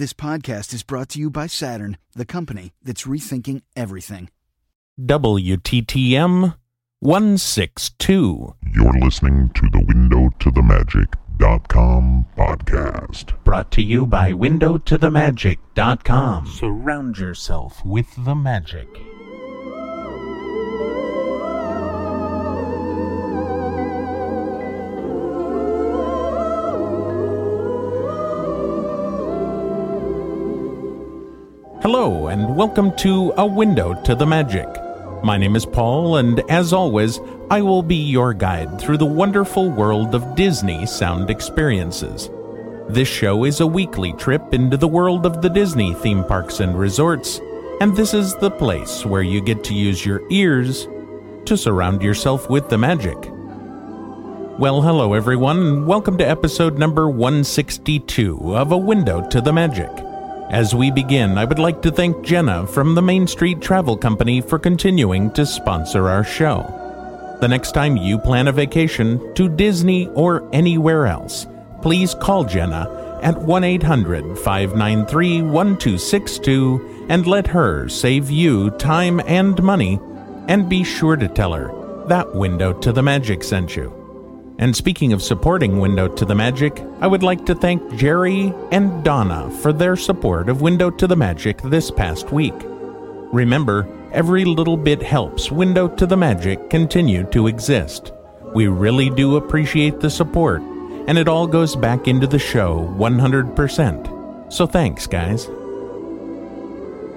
This podcast is brought to you by Saturn, the company that's rethinking everything. WTTM 162. You're listening to the Window to the Magic.com podcast. Brought to you by WindowToTheMagic.com. Surround yourself with the magic. Hello, and welcome to A Window to the Magic. My name is Paul, and as always, I will be your guide through the wonderful world of Disney sound experiences. This show is a weekly trip into the world of the Disney theme parks and resorts, and this is the place where you get to use your ears to surround yourself with the magic. Well, hello everyone, and welcome to episode number 162 of A Window to the Magic. As we begin, I would like to thank Jenna from the Main Street Travel Company for continuing to sponsor our show. The next time you plan a vacation to Disney or anywhere else, please call Jenna at 1 800 593 1262 and let her save you time and money. And be sure to tell her that Window to the Magic sent you. And speaking of supporting Window to the Magic, I would like to thank Jerry and Donna for their support of Window to the Magic this past week. Remember, every little bit helps Window to the Magic continue to exist. We really do appreciate the support, and it all goes back into the show 100%. So thanks, guys.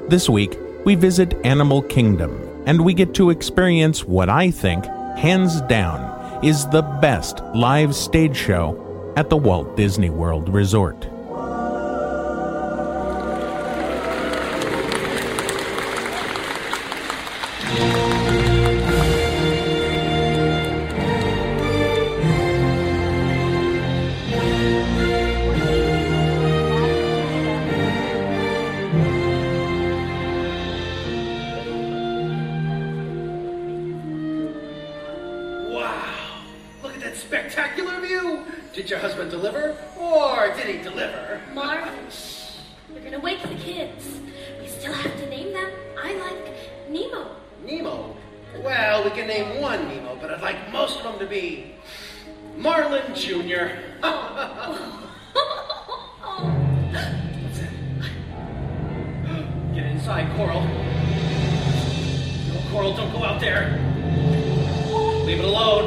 This week, we visit Animal Kingdom, and we get to experience what I think, hands down, is the best live stage show at the Walt Disney World Resort. Inside, Coral. No, Coral, don't go out there. Leave it alone.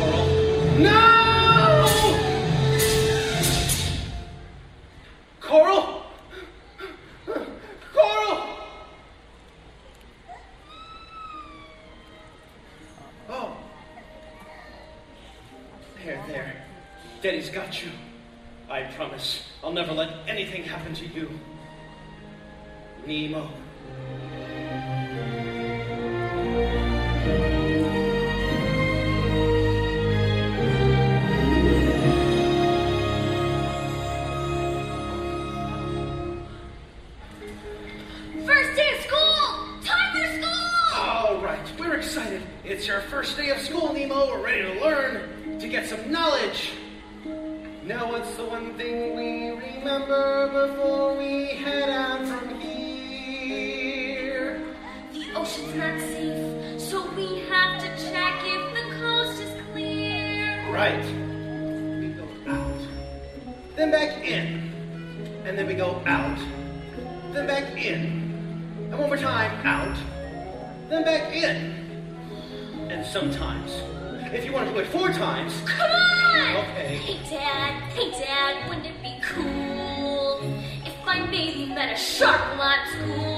Coral. No! Coral? Coral! Oh. There, there. Daddy's got you. I promise I'll never let anything happen to you. Shark at school?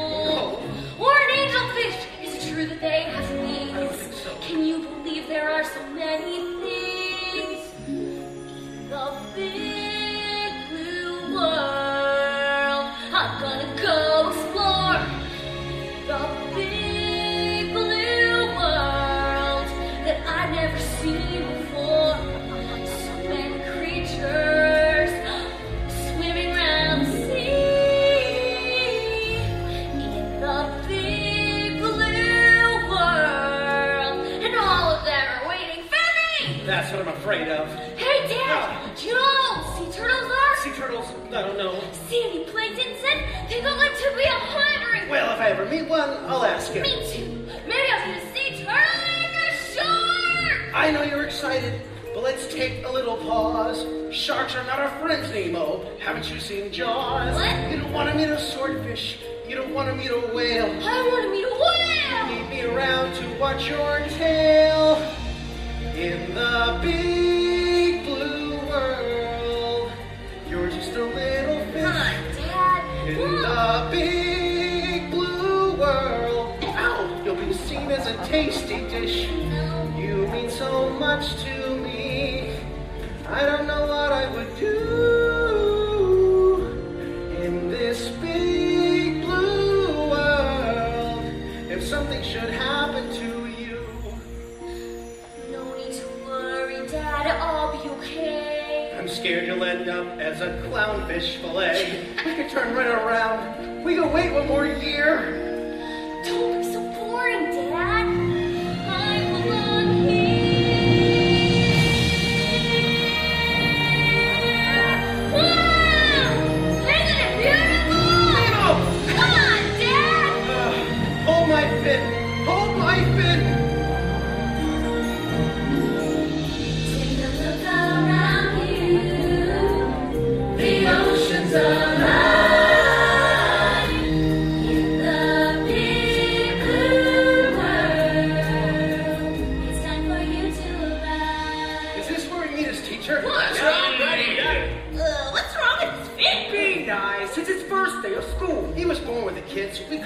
I don't know. Sandy Plankton said they would like to be a hundred. Well, if I ever meet one, I'll ask him. Me too. Maybe I'll get a sea turtle and a shark. I know you're excited, but let's take a little pause. Sharks are not our friends, Nemo. Haven't you seen Jaws? What? You don't want to meet a swordfish. You don't want to meet a whale. I want to meet a whale. Meet me around to watch your tail in the big the big blue world. Ow! You'll be seen as a tasty dish. You mean so much to me. I don't know what I would do as a clownfish fillet. We could turn right around. We could wait one more year.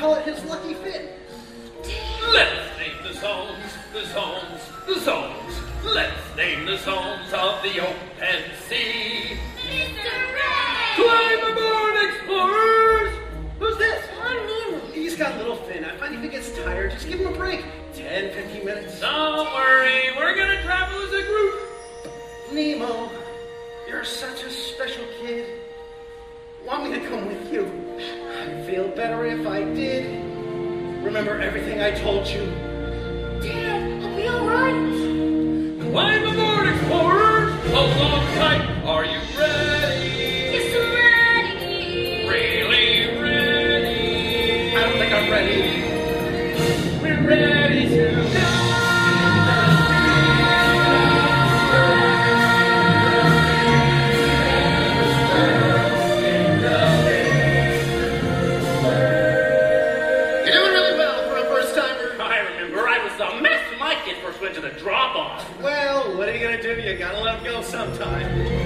Call it his lucky fit. Let's name the songs, the songs, the songs. Let's name the songs of the open sea. Mr. Ray! Climb aboard, explorers! Who's this? I'm Nemo. He's got little Finn. I find if he gets tired, just give him a break. 10, 15 minutes. Don't worry, we're gonna travel as a group. Nemo, you're such a special kid. Want me to come with you? I'd feel better if I did. Remember everything I told you. sometime.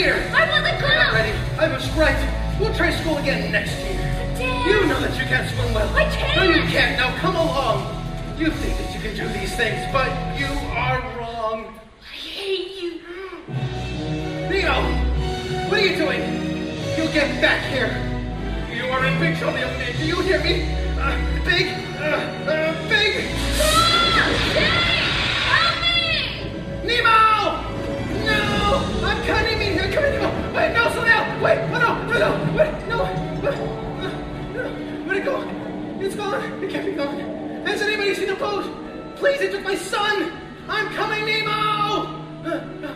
Here. I want not go. ready. I was right. We'll try school again next year. Dad. You know that you can't swim well. I can't. No, you can't. Now come along. You think that you can do these things, but you are wrong. I hate you. Nemo, what are you doing? You'll get back here. You are in big trouble, young man. Do you hear me? Uh, big, uh, uh, big. Ah! Dad, help me! Nemo! Wait, no, slow down. Wait, oh no, no, no, wait, no. Uh, uh, Where'd it go? It's gone. It can't be gone. Has anybody seen a boat? Please, it took my son. I'm coming, Nemo! Uh, uh,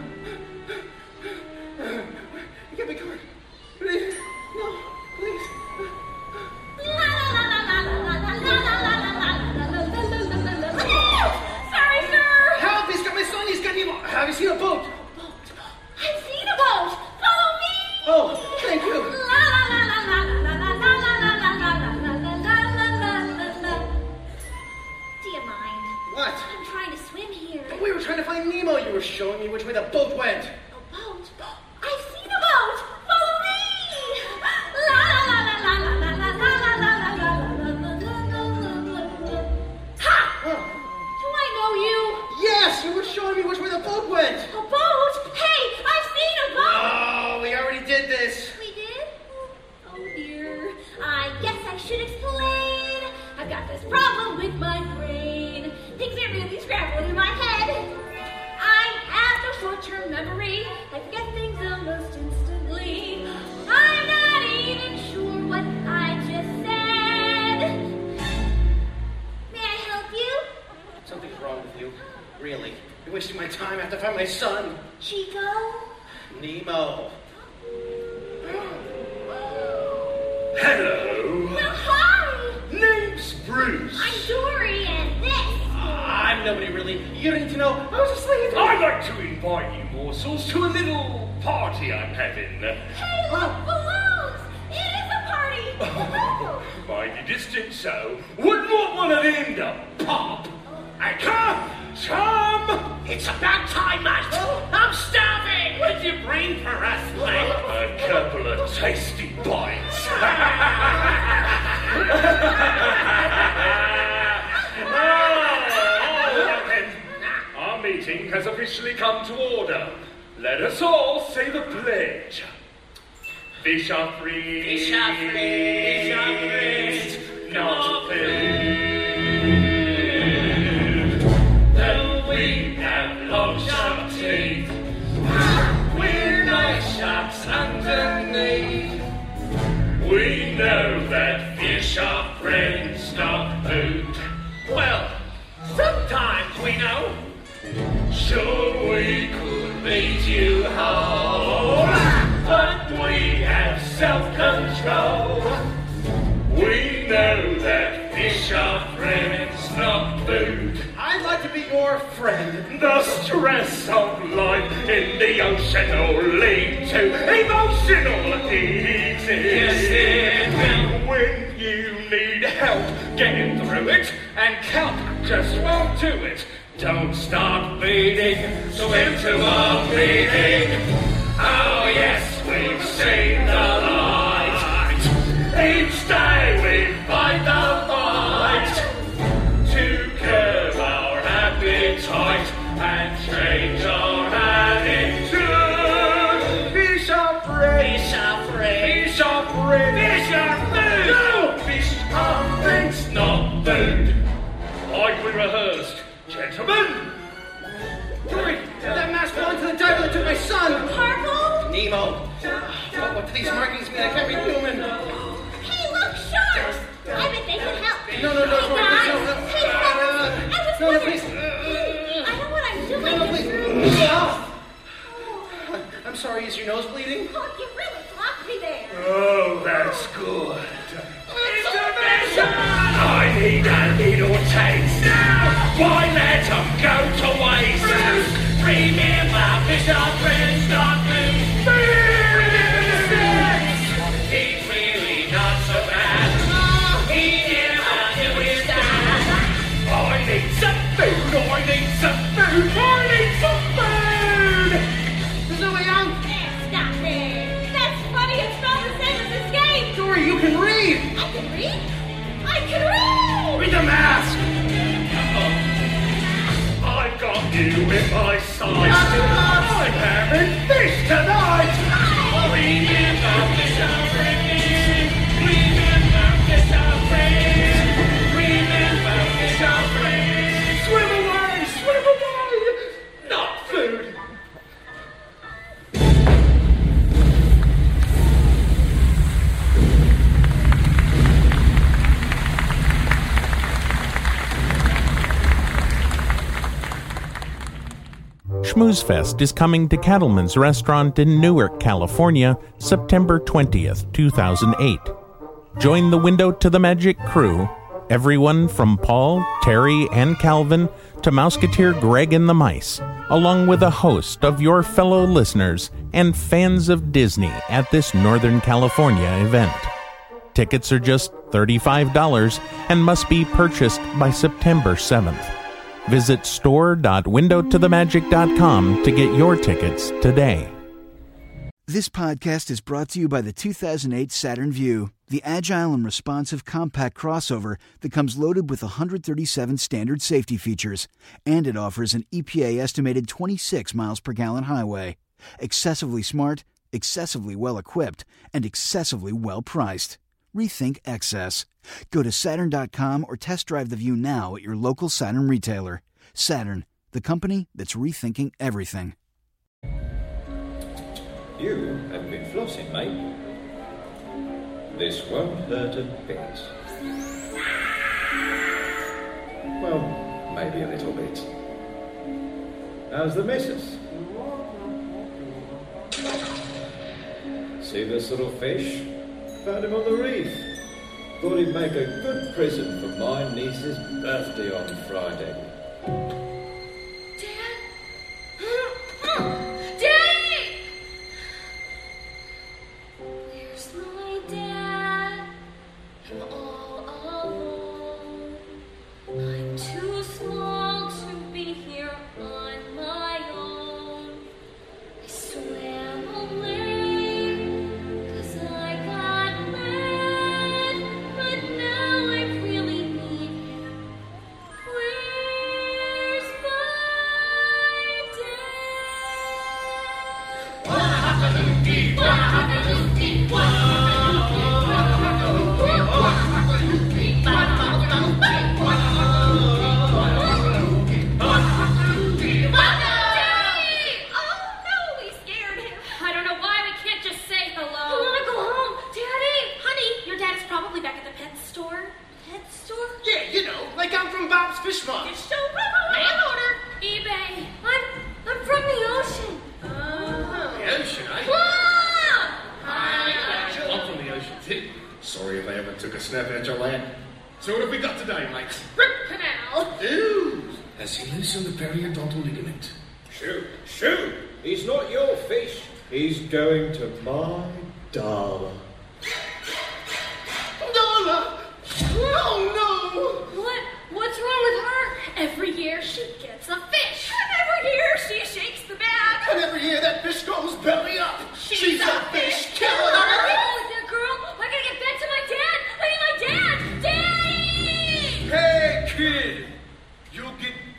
Let us all say the pledge. Fish are free. Fish are free. Fish are free. Not food. Though we have long sharp teeth, we're nice sharks underneath. We know that fish are friends, not food. Well, sometimes we know. Sure, we could lead you home, but we have self-control. We know that fish are friends, not food. I'd like to be your friend. The stress of life in the ocean will lead to emotional eating. Yes, it will. When you need help getting through it, and kelp just won't do it. Don't start bleeding, swim to a bleeding. Oh yes, we've seen the light. Each day we fight the fight to curb our appetite and change our attitude. Are free. Fish are free. Fish are Schmoozefest is coming to Cattleman's Restaurant in Newark, California, September 20th, 2008. Join the Window to the Magic crew, everyone from Paul, Tairy, and Calvin to Mouseketeer Greg and the Mice, along with a host of your fellow listeners and fans of Disney at this Northern California event. Tickets are just $35 and must be purchased by September 7th. Visit store.windowtothemagic.com to get your tickets today. This podcast is brought to you by the 2008 Saturn Vue, the agile and responsive compact crossover that comes loaded with 137 standard safety features, and it offers an EPA estimated 26 miles per gallon highway. Excessively smart, excessively well equipped, and excessively well priced. Rethink excess. Go to Saturn.com or test drive the Vue now at your local Saturn retailer. Saturn, the company that's rethinking everything. You have been flossing, mate. This won't hurt a bit. Well, maybe a little bit. How's the missus? See this little fish? Found him on the reef. Thought he'd make a good present for my niece's birthday on Friday. Sorry if I ever took a snap at your land. So what have we got today, mate? Root canal. Ooh, has he loosened the periodontal ligament? Shoot, shoot! He's not your fish. He's going to my Darla. Darla! Oh no! What? What's wrong with her? Every year she gets a fish. And Every year she shakes the bag. And every year that fish goes belly up. She's a fish killer. What's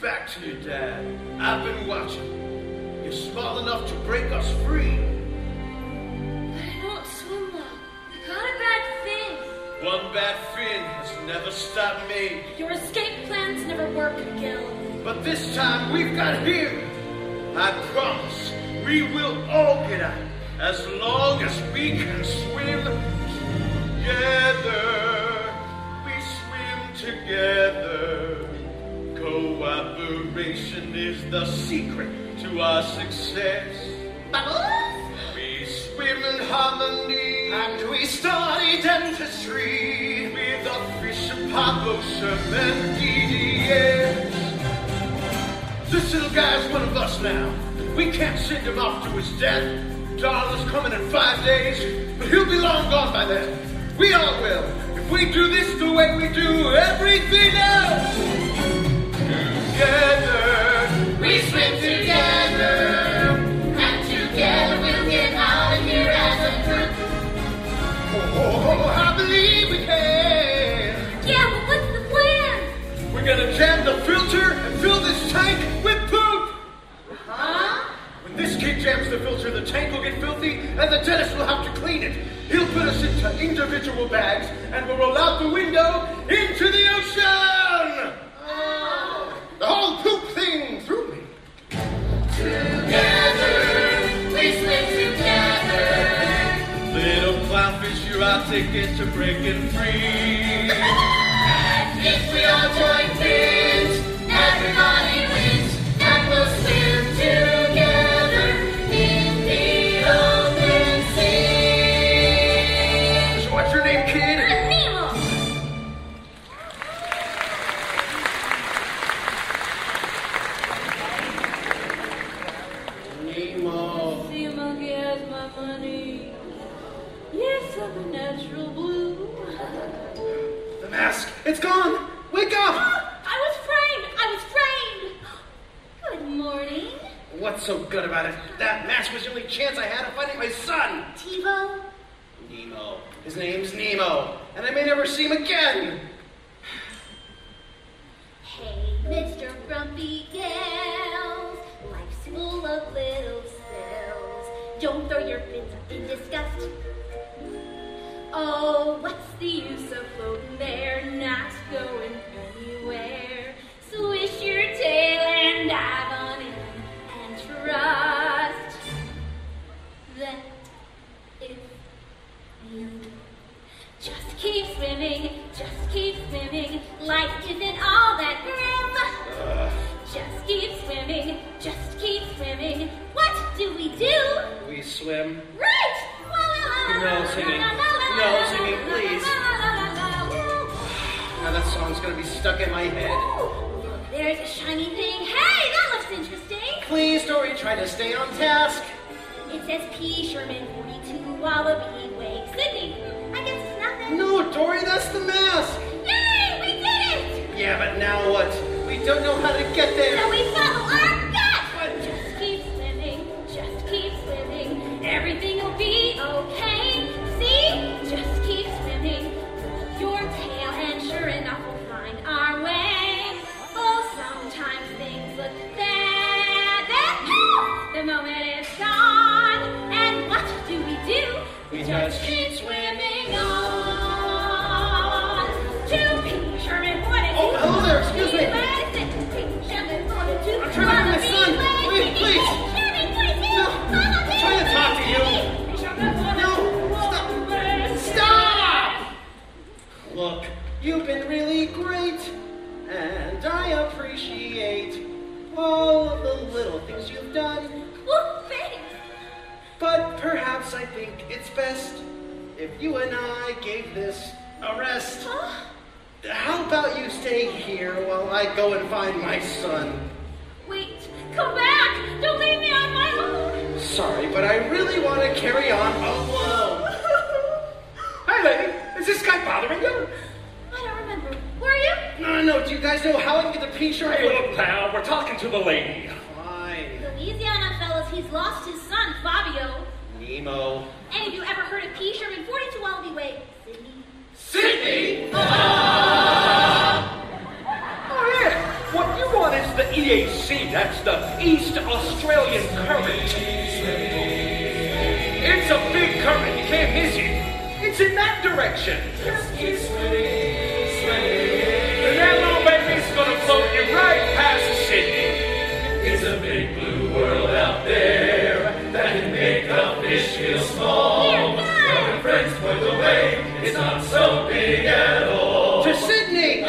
back to your dad. I've been watching. You're small enough to break us free. But I don't swim well. I got a bad fin. One bad fin has never stopped me. Your escape plans never work, Gil. But this time we've got him. I promise we will all get out as long as we can swim together. We swim together. Cooperation is the secret to our success. Bubbles? We swim in harmony and we study dentistry with the fish Apollo, and DDS. This little guy's one of us now. We can't send him off to his death. Darla's coming in five days, but he'll be long gone by then. We all will, if we do this the way we do everything else. Individual bags, and we'll roll out the window into the ocean. Clownfish, you're ticket to breaking free. And if we all join fins, everybody It's gone. Wake up. I was framed! I was framed! Good morning, What's so good about it? That mask was the only chance I had of finding my son. TiVo. Nemo. His name's Nemo, and I may never see him again. Hey, Mr. Grumpy Gills, life's full of little spells. Don't throw your fins up in disgust. Oh, what's the use of floating there, not going anywhere? Swish your tail and dive on in and trust that if you just keep swimming, just keep swimming. Life isn't all that grim. Just keep swimming, just keep swimming. What do we do? We swim. Right! No singing. No singing, please. Now that song's gonna be stuck in my head. Ooh, there's a shiny thing. Hey, that looks interesting. Please, Dory, try to stay on task. It says P. Sherman 42 Wallaby Way, Sydney. I guess it's nothing. No, Dory, that's the mask. Yay, we did it! Yeah, but now what? We don't know how to get there. So we follow perhaps I think it's best if you and I gave this a rest. Huh? How about you stay here while I go and find my son? Wait, come back! Don't leave me on my own! Sorry, but I really want to carry on alone. Hi, lady. Is this guy bothering you? I don't remember. Were you? No, no, no. Do you guys know how I can get the P-shirt? Hey, look, pal. We're talking to the lady. Fine. Louisiana, fellas, he's lost his son, Fabio. Nemo. Any of you ever heard of P. Sherman 42 Wallaby Way? Sydney? Sydney? Oh, yeah. What you want is the EAC. That's the East Australian Current. It's a big current. You can't miss it. It's in that direction. And small. When friends point the way, it's not so big at all. To Sydney!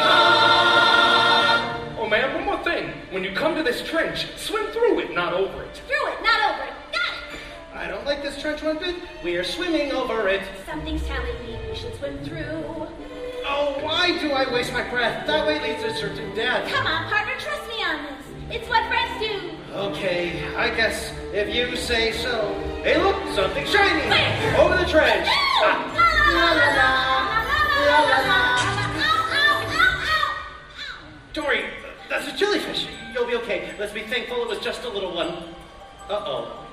Oh man, one more thing. When you come to this trench, swim through it, not over it. Through it, not over it. Got it! I don't like this trench one bit. We are swimming over it. Something's telling me we should swim through. Oh, why do I waste my breath? That way leads to certain death. Come on, partner, trust me on this. It's what friends do. Okay, I guess if you say so. Hey, look, something shiny! Over the trench! Dory, that's a jellyfish. You'll be okay. Let's be thankful it was just a little one. Uh-oh.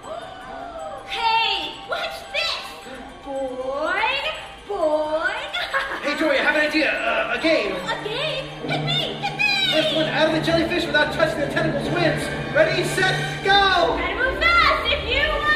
Hey, watch this! boy, boy. hey, Dory, I have an idea. Uh, a game. A game? Hit me, hit me! First one out of the jellyfish without touching the tentacles wins. Ready, set, go! Better move fast if you want!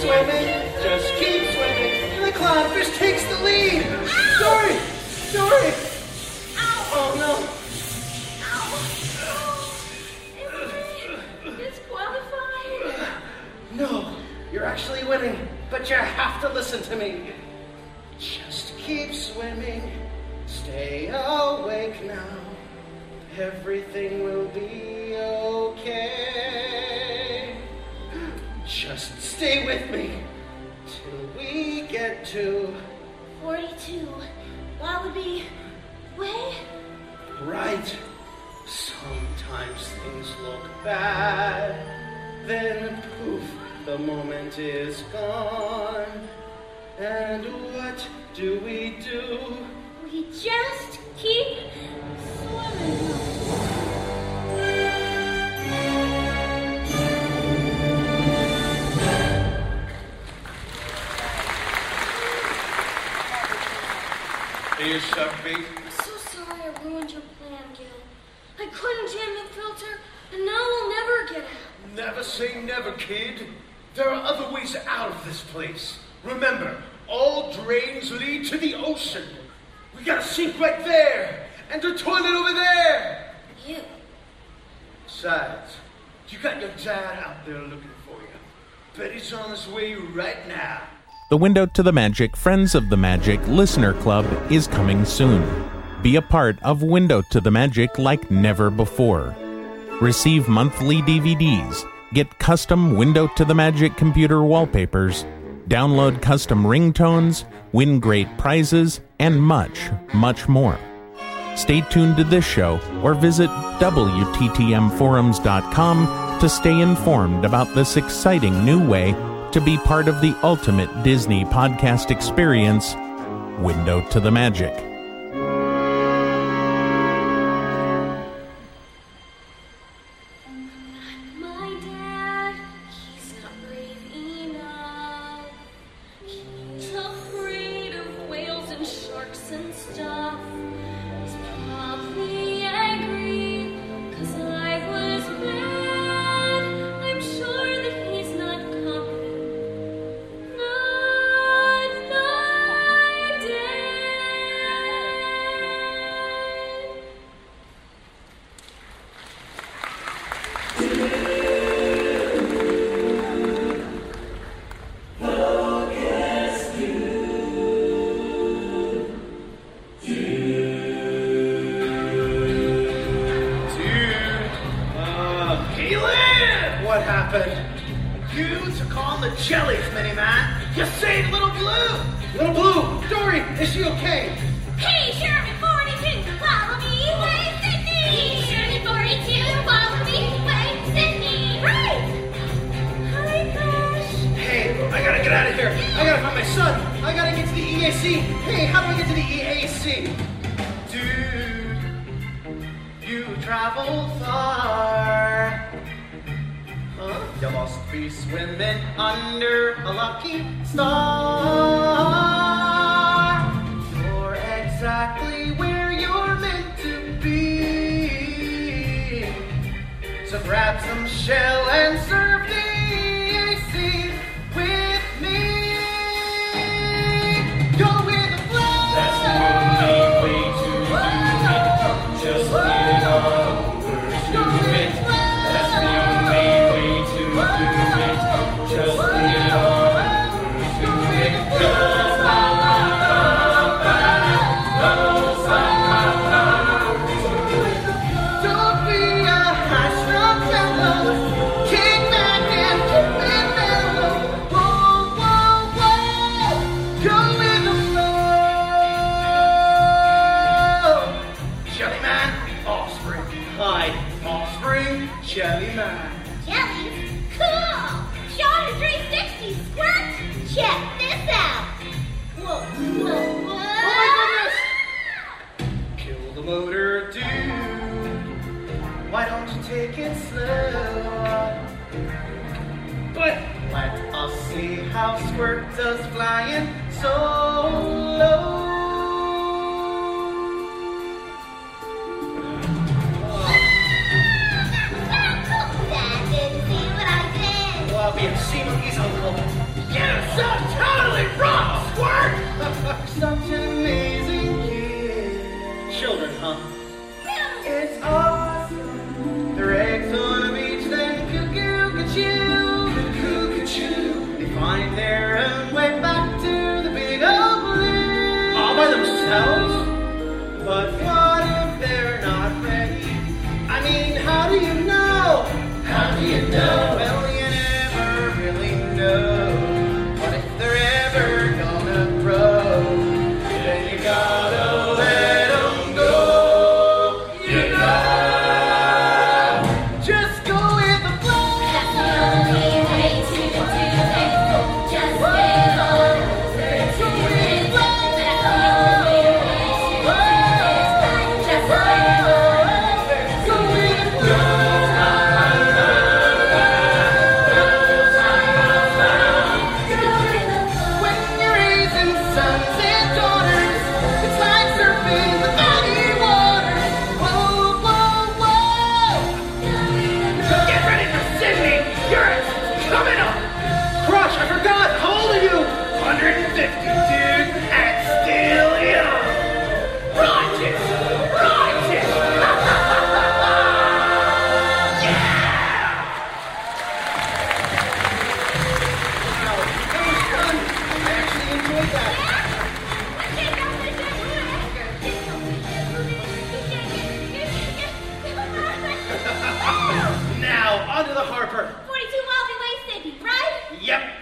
Swimming. Just keep swimming. And the clownfish takes the lead. Dory! Dory! Ow. Oh no. Ow. Disqualified. No, you're actually winning, but you have to listen to me. Just keep swimming. Stay awake now. Everything will be okay. Stay with me till we get to 42. That would be Way? right. Sometimes things look bad, then poof, the moment is gone. And what do we do? We just keep you, Sophie? I'm so sorry I ruined your plan, Gil. I couldn't jam the filter, and now we'll never get out. Never say never, kid. There are other ways out of this place. Remember, all drains lead to the ocean. We got a sink right there, and a toilet over there. You. Besides, you got your dad out there looking for you. Betty's on his way right now. The Window to the Magic Friends of the Magic Listener Club is coming soon. Be a part of Window to the Magic like never before. Receive monthly DVDs, get custom Window to the Magic computer wallpapers, download custom ringtones, win great prizes, and much, much more. Stay tuned to this show or visit WTTMforums.com to stay informed about this exciting new way to be part of the ultimate Disney podcast experience, Window to the Magic.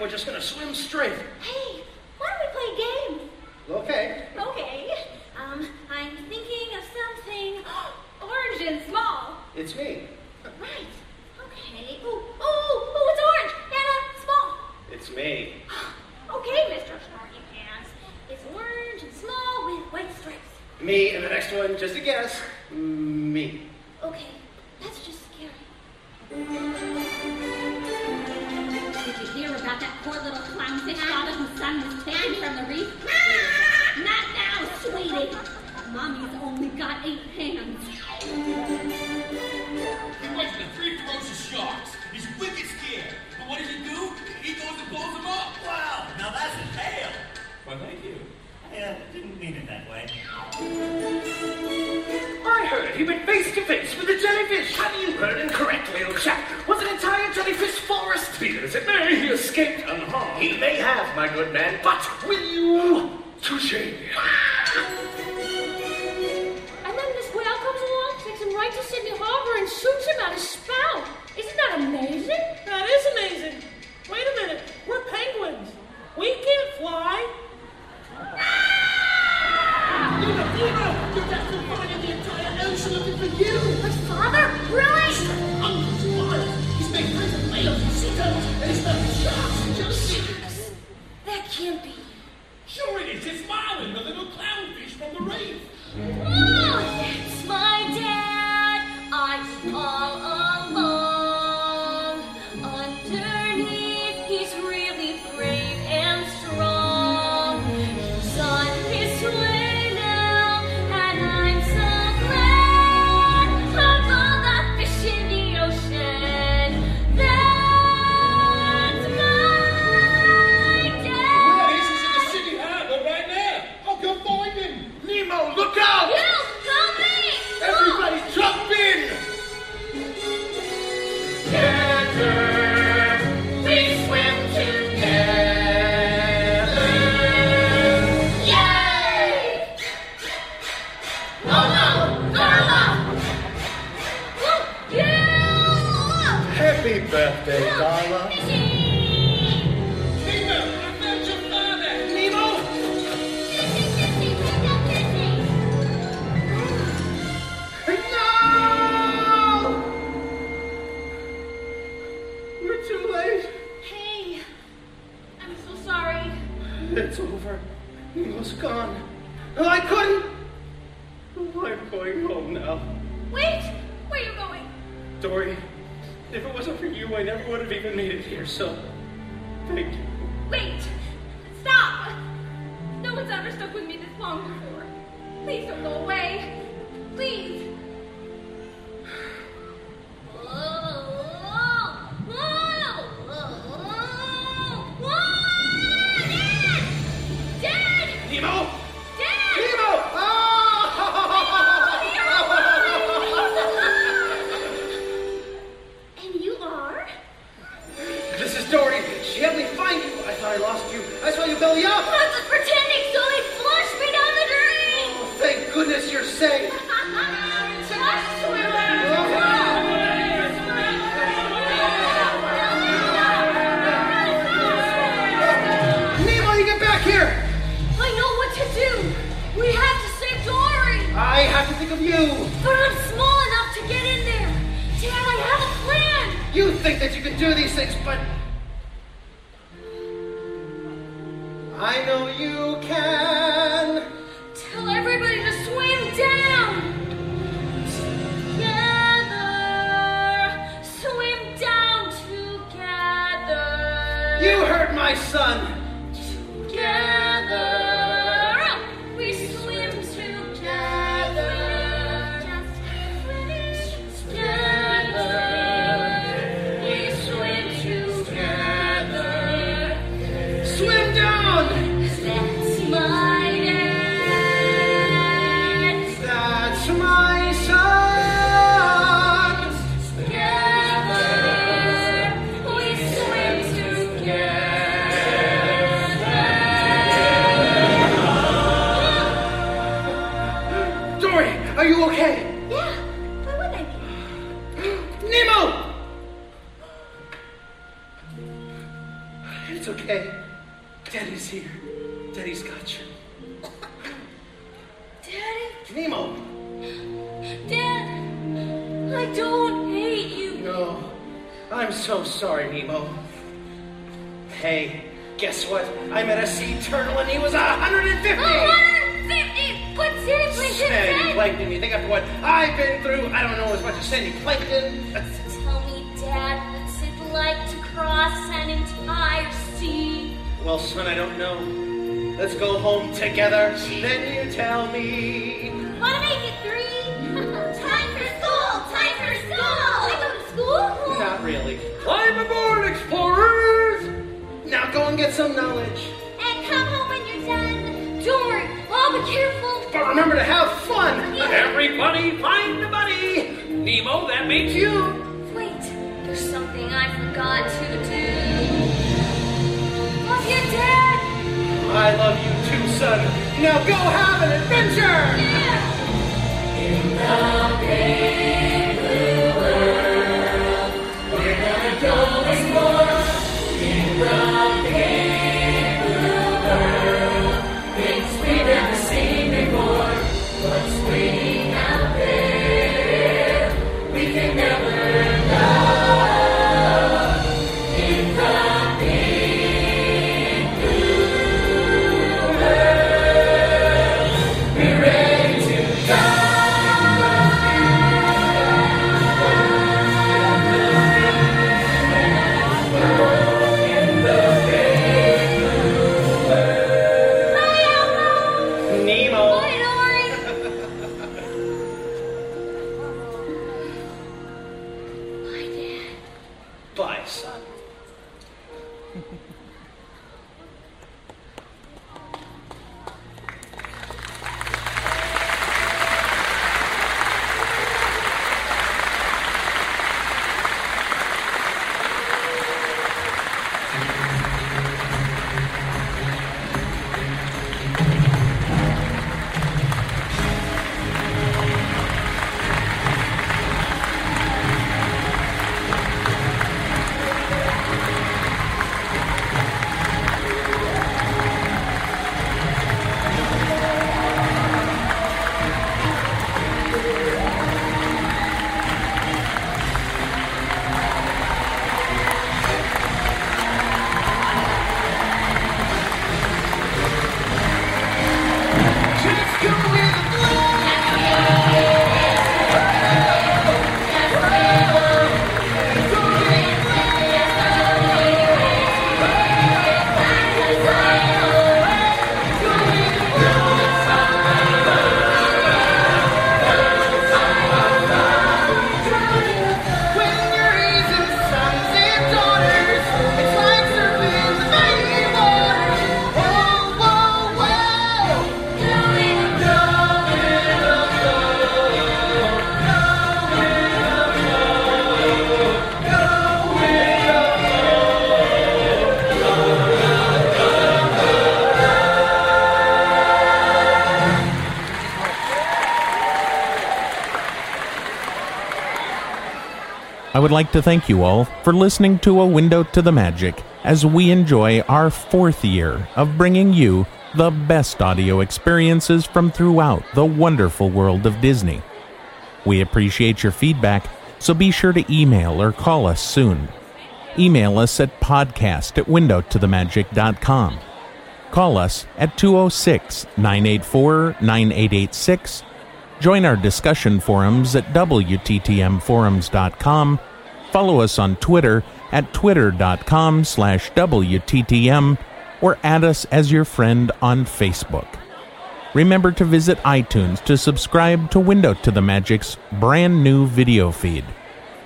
We're just going to swim straight. Hey. Mama, you're in the entire ocean looking for you. But Father, really? He's made friends with whales and sea turtles, and he's found sharks. That can't be. It's over. He was gone. I couldn't. I'm going home now. Wait! Where are you going? Dory, if it wasn't for you, I never would have even made it here, so thank you. my son. Let's go home together, then you tell me. Wanna make it three? time for school! Time for school! I go to school? Not really. Climb aboard, explorers! Now go and get some knowledge. And come home when you're done. Don't worry, I'll be careful. But remember to have fun. Everybody find a buddy! Nemo, that means you! Wait, there's something I forgot to do. I love you too, son. Now go have an adventure! In the big blue world, we're gonna go explore. In the big son. I would like to thank you all for listening to A Window to the Magic as we enjoy our fourth year of bringing you the best audio experiences from throughout the wonderful world of Disney. We appreciate your feedback, so be sure to email or call us soon. Email us at podcast at windowtothemagic.com. Call us at 206 984 9886 Join our discussion forums at WTTMforums.com. Follow us on Twitter at twitter.com slash WTTM or add us as your friend on Facebook. Remember to visit iTunes to subscribe to Window to the Magic's brand new video feed.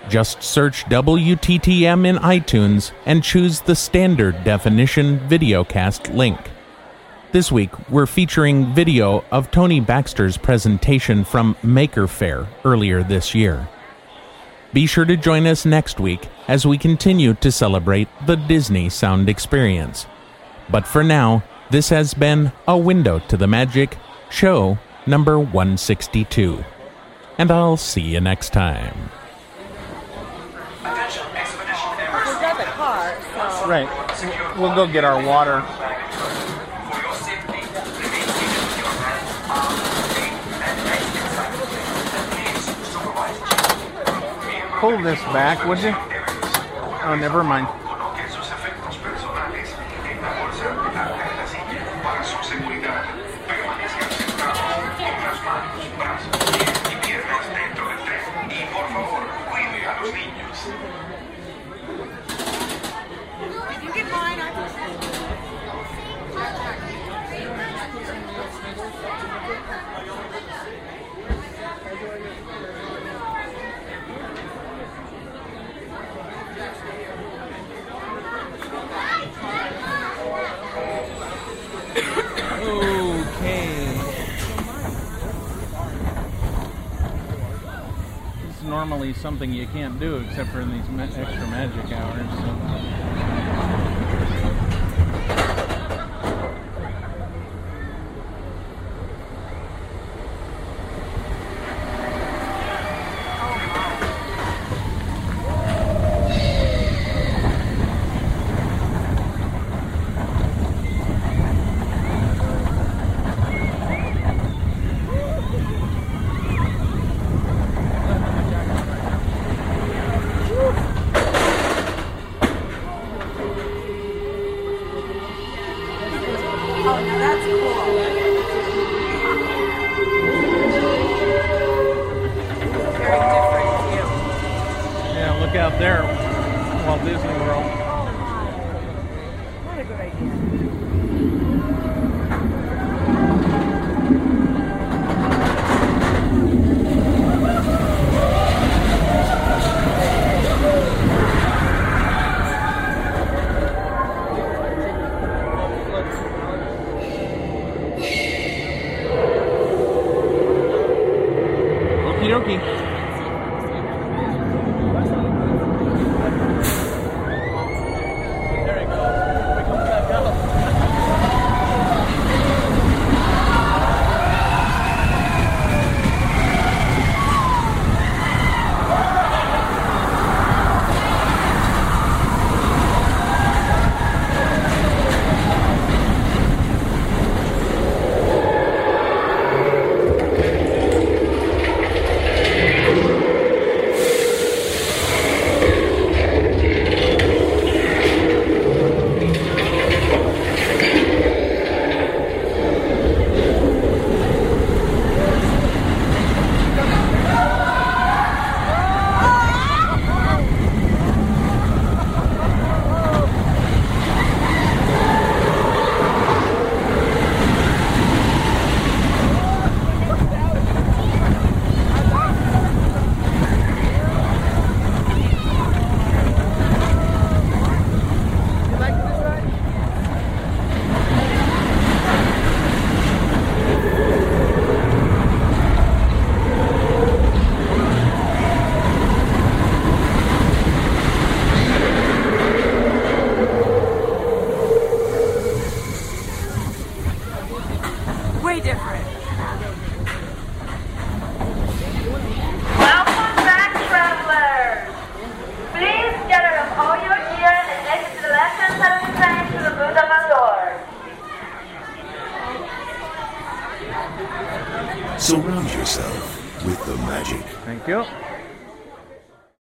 Just search WTTM in iTunes and choose the standard definition videocast link. This week, we're featuring video of Tony Baxter's presentation from Maker Faire earlier this year. Be sure to join us next week as we continue to celebrate the Disney sound experience. But for now, this has been A Window to the Magic, show number 162. And I'll see you next time. Right. We'll go get our water. pull this back, would you? Oh, never mind. normally something you can't do except for in these extra magic hours. So.